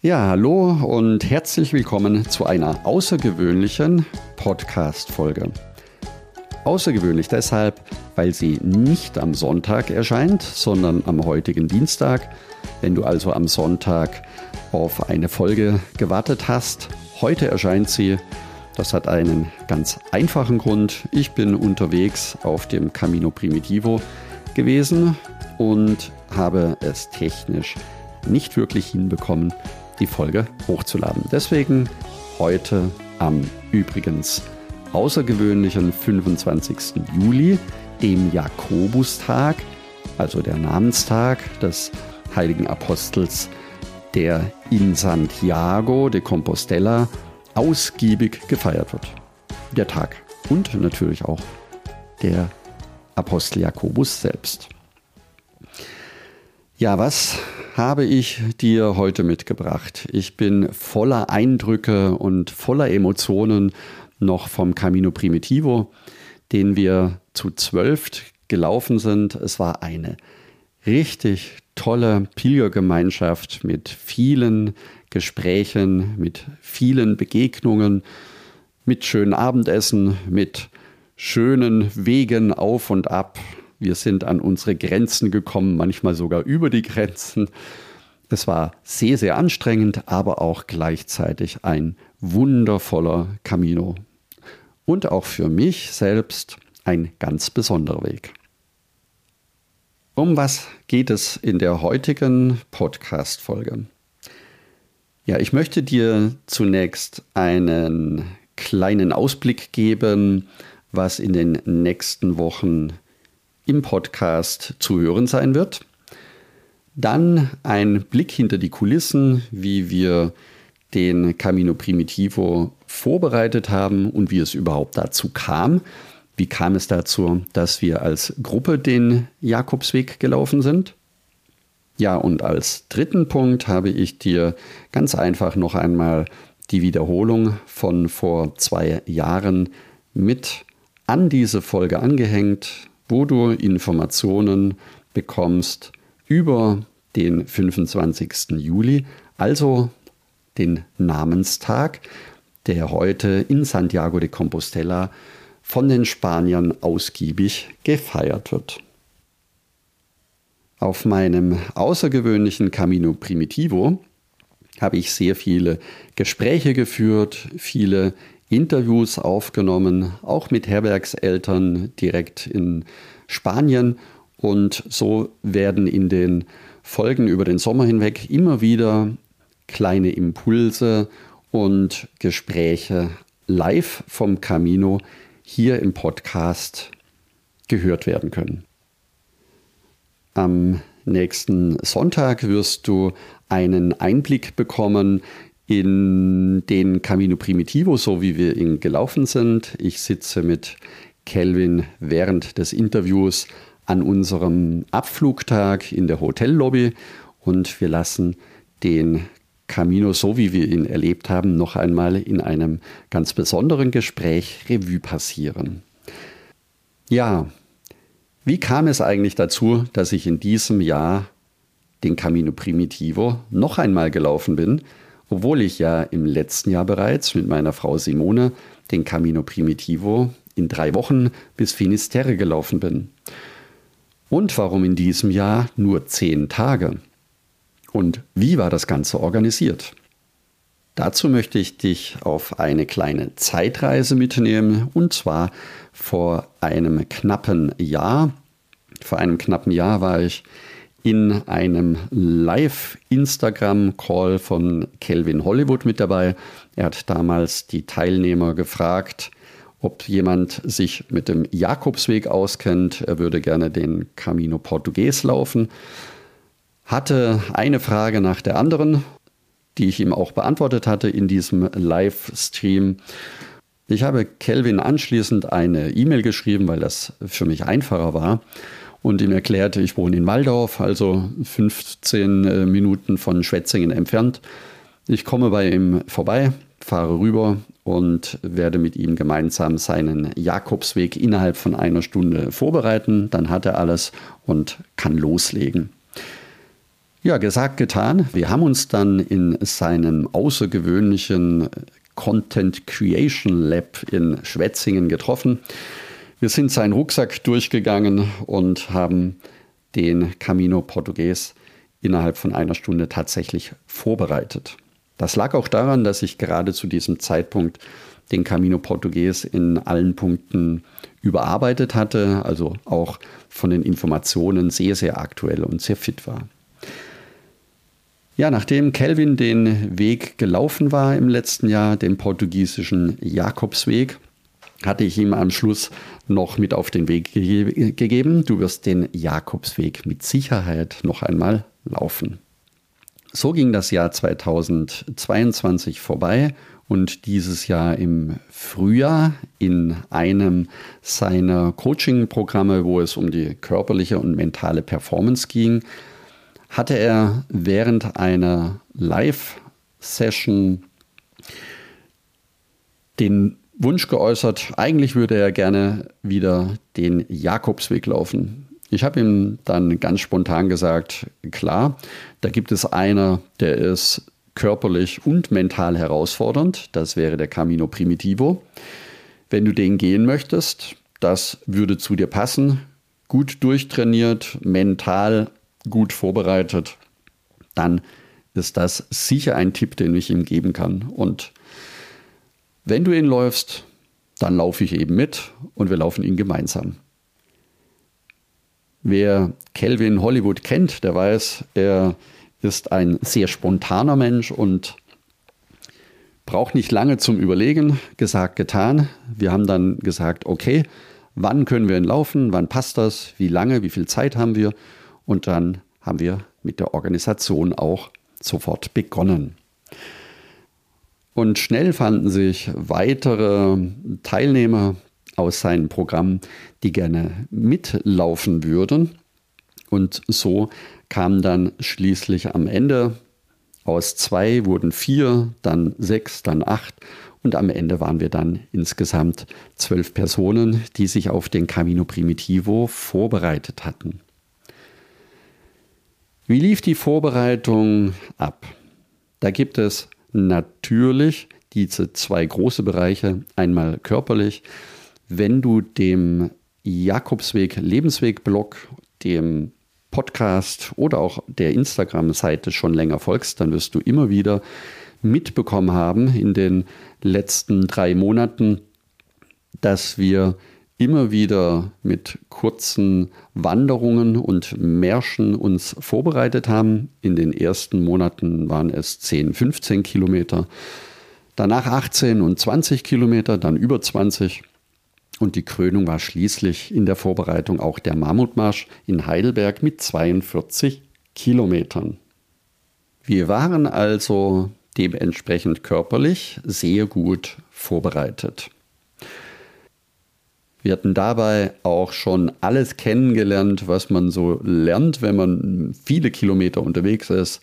Ja, hallo und herzlich willkommen zu einer außergewöhnlichen Podcast-Folge. Außergewöhnlich deshalb, weil sie nicht am Sonntag erscheint, sondern am heutigen Dienstag. Wenn du also am Sonntag auf eine Folge gewartet hast, heute erscheint sie. Das hat einen ganz einfachen Grund. Ich bin unterwegs auf dem Camino Primitivo gewesen und habe es technisch nicht wirklich hinbekommen, die Folge hochzuladen. Deswegen heute am übrigens außergewöhnlichen 25. Juli, dem Jakobustag, also der Namenstag des heiligen Apostels, der in Santiago de Compostela ausgiebig gefeiert wird. Der Tag und natürlich auch der Apostel Jakobus selbst. Ja, was habe ich dir heute mitgebracht? Ich bin voller Eindrücke und voller Emotionen noch vom Camino Primitivo, den wir zu zwölf gelaufen sind. Es war eine richtig tolle Pilgergemeinschaft mit vielen Gesprächen, mit vielen Begegnungen, mit schönen Abendessen, mit schönen Wegen auf und ab, wir sind an unsere Grenzen gekommen, manchmal sogar über die Grenzen. Es war sehr, sehr anstrengend, aber auch gleichzeitig ein wundervoller Camino. Und auch für mich selbst ein ganz besonderer Weg. Um was geht es in der heutigen Podcast-Folge? Ja, ich möchte dir zunächst einen kleinen Ausblick geben, was in den nächsten Wochen im Podcast zu hören sein wird. Dann ein Blick hinter die Kulissen, wie wir den Camino Primitivo vorbereitet haben und wie es überhaupt dazu kam. Wie kam es dazu, dass wir als Gruppe den Jakobsweg gelaufen sind? Ja, und als dritten Punkt habe ich dir ganz einfach noch einmal die Wiederholung von vor zwei Jahren mit an diese Folge angehängt, wo du Informationen bekommst über den 25. Juli, also den Namenstag, der heute in Santiago de Compostela von den Spaniern ausgiebig gefeiert wird. Auf meinem außergewöhnlichen Camino Primitivo habe ich sehr viele Gespräche geführt, viele Interviews aufgenommen, auch mit Herbergseltern direkt in Spanien. Und so werden in den Folgen über den Sommer hinweg immer wieder kleine Impulse und Gespräche live vom Camino hier im Podcast gehört werden können. Am nächsten Sonntag wirst du einen Einblick bekommen in den Camino Primitivo, so wie wir ihn gelaufen sind. Ich sitze mit Kelvin während des Interviews an unserem Abflugtag in der Hotellobby und wir lassen den Camino, so wie wir ihn erlebt haben, noch einmal in einem ganz besonderen Gespräch Revue passieren. Ja, wie kam es eigentlich dazu, dass ich in diesem Jahr den Camino Primitivo noch einmal gelaufen bin? Obwohl ich ja im letzten Jahr bereits mit meiner Frau Simone den Camino Primitivo in drei Wochen bis Finisterre gelaufen bin. Und warum in diesem Jahr nur zehn Tage? Und wie war das Ganze organisiert? Dazu möchte ich dich auf eine kleine Zeitreise mitnehmen, und zwar vor einem knappen Jahr. Vor einem knappen Jahr war ich in einem Live-Instagram-Call von Kelvin Hollywood mit dabei. Er hat damals die Teilnehmer gefragt, ob jemand sich mit dem Jakobsweg auskennt. Er würde gerne den Camino Portugues laufen. Hatte eine Frage nach der anderen, die ich ihm auch beantwortet hatte in diesem Livestream. Ich habe Kelvin anschließend eine E-Mail geschrieben, weil das für mich einfacher war und ihm erklärte, ich wohne in Waldorf, also 15 äh, Minuten von Schwetzingen entfernt. Ich komme bei ihm vorbei, fahre rüber und werde mit ihm gemeinsam seinen Jakobsweg innerhalb von einer Stunde vorbereiten. Dann hat er alles und kann loslegen. Ja, gesagt, getan. Wir haben uns dann in seinem außergewöhnlichen Content Creation Lab in Schwetzingen getroffen. Wir sind seinen Rucksack durchgegangen und haben den Camino Portugues innerhalb von einer Stunde tatsächlich vorbereitet. Das lag auch daran, dass ich gerade zu diesem Zeitpunkt den Camino Portugues in allen Punkten überarbeitet hatte, also auch von den Informationen sehr, sehr aktuell und sehr fit war. Ja, nachdem Kelvin den Weg gelaufen war im letzten Jahr, den portugiesischen Jakobsweg, hatte ich ihm am Schluss noch mit auf den Weg ge gegeben. Du wirst den Jakobsweg mit Sicherheit noch einmal laufen. So ging das Jahr 2022 vorbei und dieses Jahr im Frühjahr in einem seiner Coaching-Programme, wo es um die körperliche und mentale Performance ging, hatte er während einer Live-Session den Wunsch geäußert, eigentlich würde er gerne wieder den Jakobsweg laufen. Ich habe ihm dann ganz spontan gesagt, klar, da gibt es einer, der ist körperlich und mental herausfordernd, das wäre der Camino Primitivo. Wenn du den gehen möchtest, das würde zu dir passen, gut durchtrainiert, mental gut vorbereitet, dann ist das sicher ein Tipp, den ich ihm geben kann. Und wenn du ihn läufst, dann laufe ich eben mit und wir laufen ihn gemeinsam. Wer Kelvin Hollywood kennt, der weiß, er ist ein sehr spontaner Mensch und braucht nicht lange zum Überlegen. Gesagt, getan. Wir haben dann gesagt, okay, wann können wir ihn laufen? Wann passt das? Wie lange? Wie viel Zeit haben wir? Und dann haben wir mit der Organisation auch sofort begonnen. Und schnell fanden sich weitere Teilnehmer aus seinem Programm, die gerne mitlaufen würden. Und so kam dann schließlich am Ende aus zwei wurden vier, dann sechs, dann acht und am Ende waren wir dann insgesamt zwölf Personen, die sich auf den Camino Primitivo vorbereitet hatten. Wie lief die Vorbereitung ab? Da gibt es natürlich diese zwei große Bereiche. Einmal körperlich. Wenn du dem Jakobsweg Lebensweg Blog, dem Podcast oder auch der Instagram-Seite schon länger folgst, dann wirst du immer wieder mitbekommen haben in den letzten drei Monaten, dass wir immer wieder mit kurzen Wanderungen und Märschen uns vorbereitet haben. In den ersten Monaten waren es 10, 15 Kilometer, danach 18 und 20 Kilometer, dann über 20. Und die Krönung war schließlich in der Vorbereitung auch der Mammutmarsch in Heidelberg mit 42 Kilometern. Wir waren also dementsprechend körperlich sehr gut vorbereitet. Wir hatten dabei auch schon alles kennengelernt, was man so lernt, wenn man viele Kilometer unterwegs ist.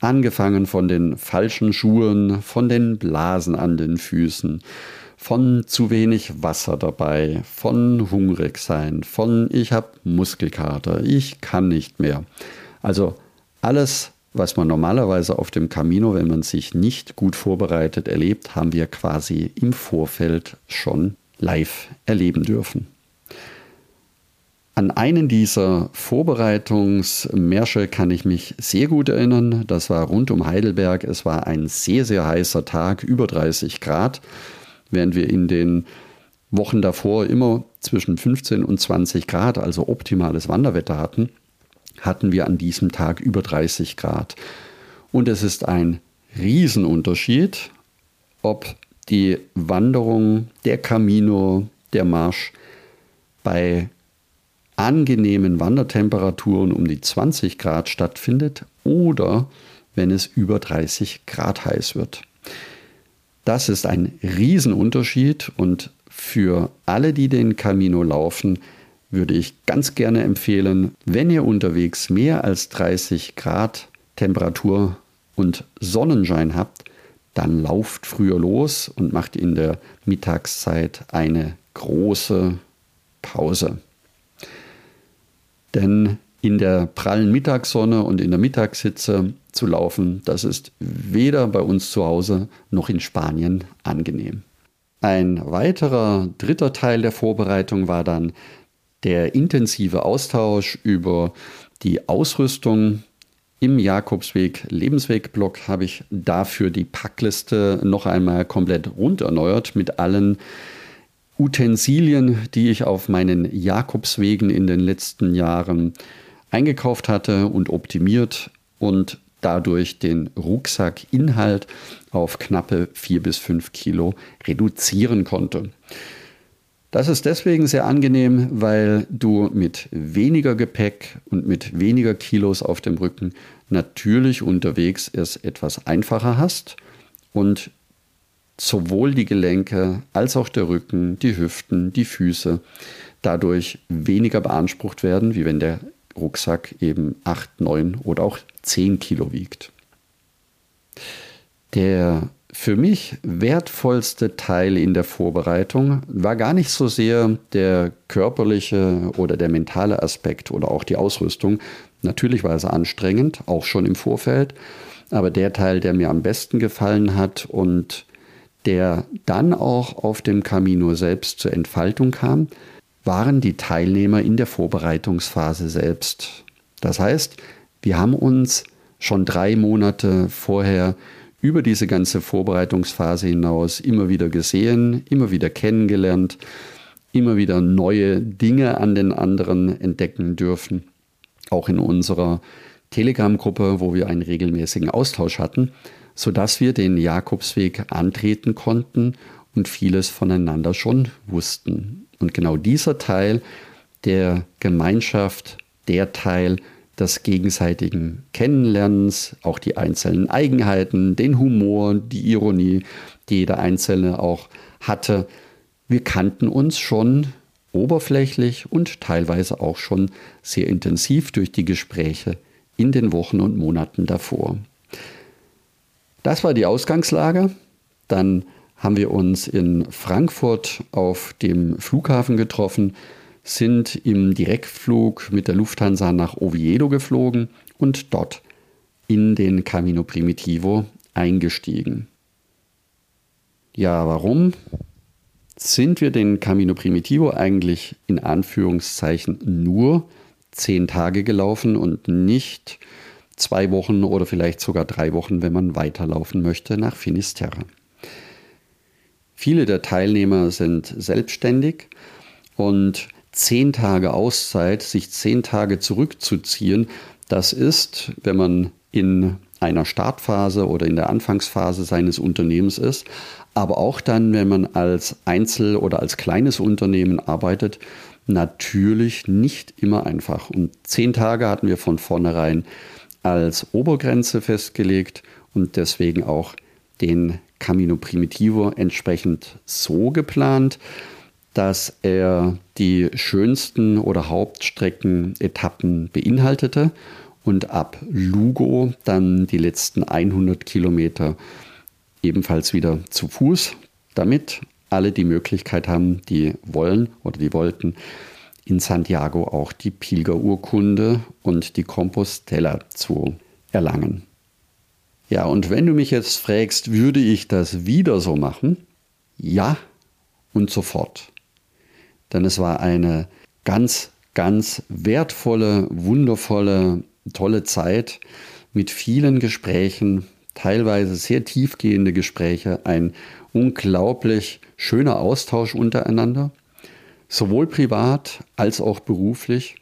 Angefangen von den falschen Schuhen, von den Blasen an den Füßen, von zu wenig Wasser dabei, von hungrig sein, von ich habe Muskelkater, ich kann nicht mehr. Also alles, was man normalerweise auf dem Camino, wenn man sich nicht gut vorbereitet erlebt, haben wir quasi im Vorfeld schon live erleben dürfen. An einen dieser Vorbereitungsmärsche kann ich mich sehr gut erinnern. Das war rund um Heidelberg. Es war ein sehr, sehr heißer Tag, über 30 Grad, während wir in den Wochen davor immer zwischen 15 und 20 Grad, also optimales Wanderwetter hatten, hatten wir an diesem Tag über 30 Grad. Und es ist ein Riesenunterschied, ob die Wanderung, der Camino, der Marsch bei angenehmen Wandertemperaturen um die 20 Grad stattfindet oder wenn es über 30 Grad heiß wird. Das ist ein Riesenunterschied und für alle, die den Camino laufen, würde ich ganz gerne empfehlen, wenn ihr unterwegs mehr als 30 Grad Temperatur und Sonnenschein habt, dann lauft früher los und macht in der Mittagszeit eine große Pause. Denn in der prallen Mittagssonne und in der Mittagshitze zu laufen, das ist weder bei uns zu Hause noch in Spanien angenehm. Ein weiterer dritter Teil der Vorbereitung war dann der intensive Austausch über die Ausrüstung. Im Jakobsweg Lebenswegblock habe ich dafür die Packliste noch einmal komplett rund erneuert mit allen Utensilien, die ich auf meinen Jakobswegen in den letzten Jahren eingekauft hatte und optimiert und dadurch den Rucksackinhalt auf knappe vier bis fünf Kilo reduzieren konnte. Das ist deswegen sehr angenehm, weil du mit weniger Gepäck und mit weniger Kilos auf dem Rücken natürlich unterwegs es etwas einfacher hast und sowohl die Gelenke als auch der Rücken, die Hüften, die Füße dadurch weniger beansprucht werden, wie wenn der Rucksack eben 8, 9 oder auch 10 Kilo wiegt. Der für mich wertvollste Teil in der Vorbereitung war gar nicht so sehr der körperliche oder der mentale Aspekt oder auch die Ausrüstung. Natürlich war es anstrengend, auch schon im Vorfeld, aber der Teil, der mir am besten gefallen hat und der dann auch auf dem Camino selbst zur Entfaltung kam, waren die Teilnehmer in der Vorbereitungsphase selbst. Das heißt, wir haben uns schon drei Monate vorher über diese ganze Vorbereitungsphase hinaus immer wieder gesehen, immer wieder kennengelernt, immer wieder neue Dinge an den anderen entdecken dürfen. Auch in unserer Telegram-Gruppe, wo wir einen regelmäßigen Austausch hatten, sodass wir den Jakobsweg antreten konnten und vieles voneinander schon wussten. Und genau dieser Teil der Gemeinschaft, der Teil des gegenseitigen Kennenlernens, auch die einzelnen Eigenheiten, den Humor, die Ironie, die jeder Einzelne auch hatte. Wir kannten uns schon oberflächlich und teilweise auch schon sehr intensiv durch die Gespräche in den Wochen und Monaten davor. Das war die Ausgangslage. Dann haben wir uns in Frankfurt auf dem Flughafen getroffen, sind im Direktflug mit der Lufthansa nach Oviedo geflogen und dort in den Camino Primitivo eingestiegen. Ja, warum sind wir den Camino Primitivo eigentlich in Anführungszeichen nur zehn Tage gelaufen und nicht zwei Wochen oder vielleicht sogar drei Wochen, wenn man weiterlaufen möchte nach Finisterre? Viele der Teilnehmer sind selbstständig und zehn Tage Auszeit, sich zehn Tage zurückzuziehen, das ist, wenn man in einer Startphase oder in der Anfangsphase seines Unternehmens ist, aber auch dann, wenn man als Einzel- oder als kleines Unternehmen arbeitet, natürlich nicht immer einfach. Und zehn Tage hatten wir von vornherein als Obergrenze festgelegt und deswegen auch den Camino Primitivo entsprechend so geplant, dass er die schönsten oder Hauptstreckenetappen beinhaltete und ab Lugo dann die letzten 100 Kilometer ebenfalls wieder zu Fuß, damit alle die Möglichkeit haben, die wollen oder die wollten, in Santiago auch die Pilgerurkunde und die Compostella zu erlangen. Ja, und wenn du mich jetzt fragst, würde ich das wieder so machen? Ja und sofort. Denn es war eine ganz, ganz wertvolle, wundervolle, tolle Zeit mit vielen Gesprächen, teilweise sehr tiefgehende Gespräche, ein unglaublich schöner Austausch untereinander, sowohl privat als auch beruflich.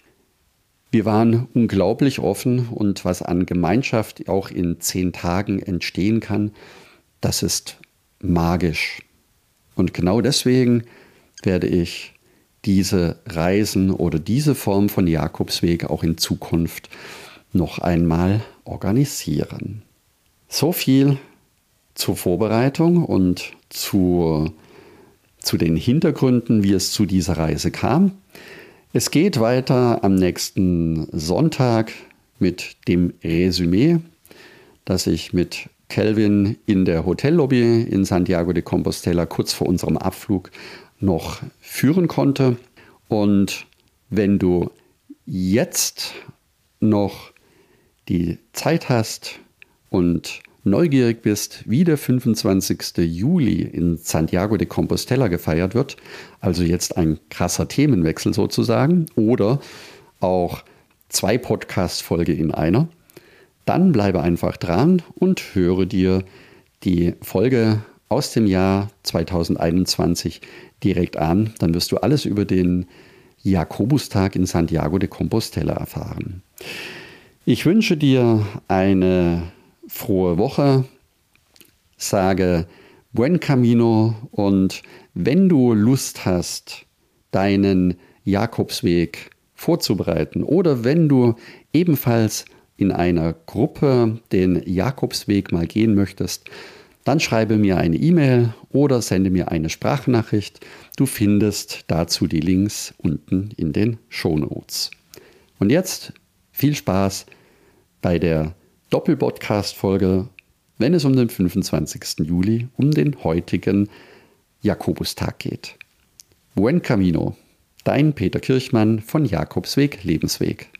Wir waren unglaublich offen und was an Gemeinschaft auch in zehn Tagen entstehen kann, das ist magisch. Und genau deswegen werde ich diese Reisen oder diese Form von Jakobsweg auch in Zukunft noch einmal organisieren. So viel zur Vorbereitung und zu, zu den Hintergründen, wie es zu dieser Reise kam. Es geht weiter am nächsten Sonntag mit dem Resümee, das ich mit Kelvin in der Hotellobby in Santiago de Compostela kurz vor unserem Abflug noch führen konnte. Und wenn du jetzt noch die Zeit hast und neugierig bist, wie der 25. Juli in Santiago de Compostela gefeiert wird, also jetzt ein krasser Themenwechsel sozusagen, oder auch zwei Podcast-Folge in einer, dann bleibe einfach dran und höre dir die Folge aus dem Jahr 2021 direkt an. Dann wirst du alles über den Jakobustag in Santiago de Compostela erfahren. Ich wünsche dir eine frohe Woche, sage Buen Camino und wenn du Lust hast, deinen Jakobsweg vorzubereiten oder wenn du ebenfalls in einer Gruppe den Jakobsweg mal gehen möchtest, dann schreibe mir eine E-Mail oder sende mir eine Sprachnachricht. Du findest dazu die Links unten in den Show Notes. Und jetzt viel Spaß bei der Doppelpodcast-Folge, wenn es um den 25. Juli, um den heutigen Jakobustag geht. Buen Camino, dein Peter Kirchmann von Jakobsweg Lebensweg.